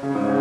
Bye.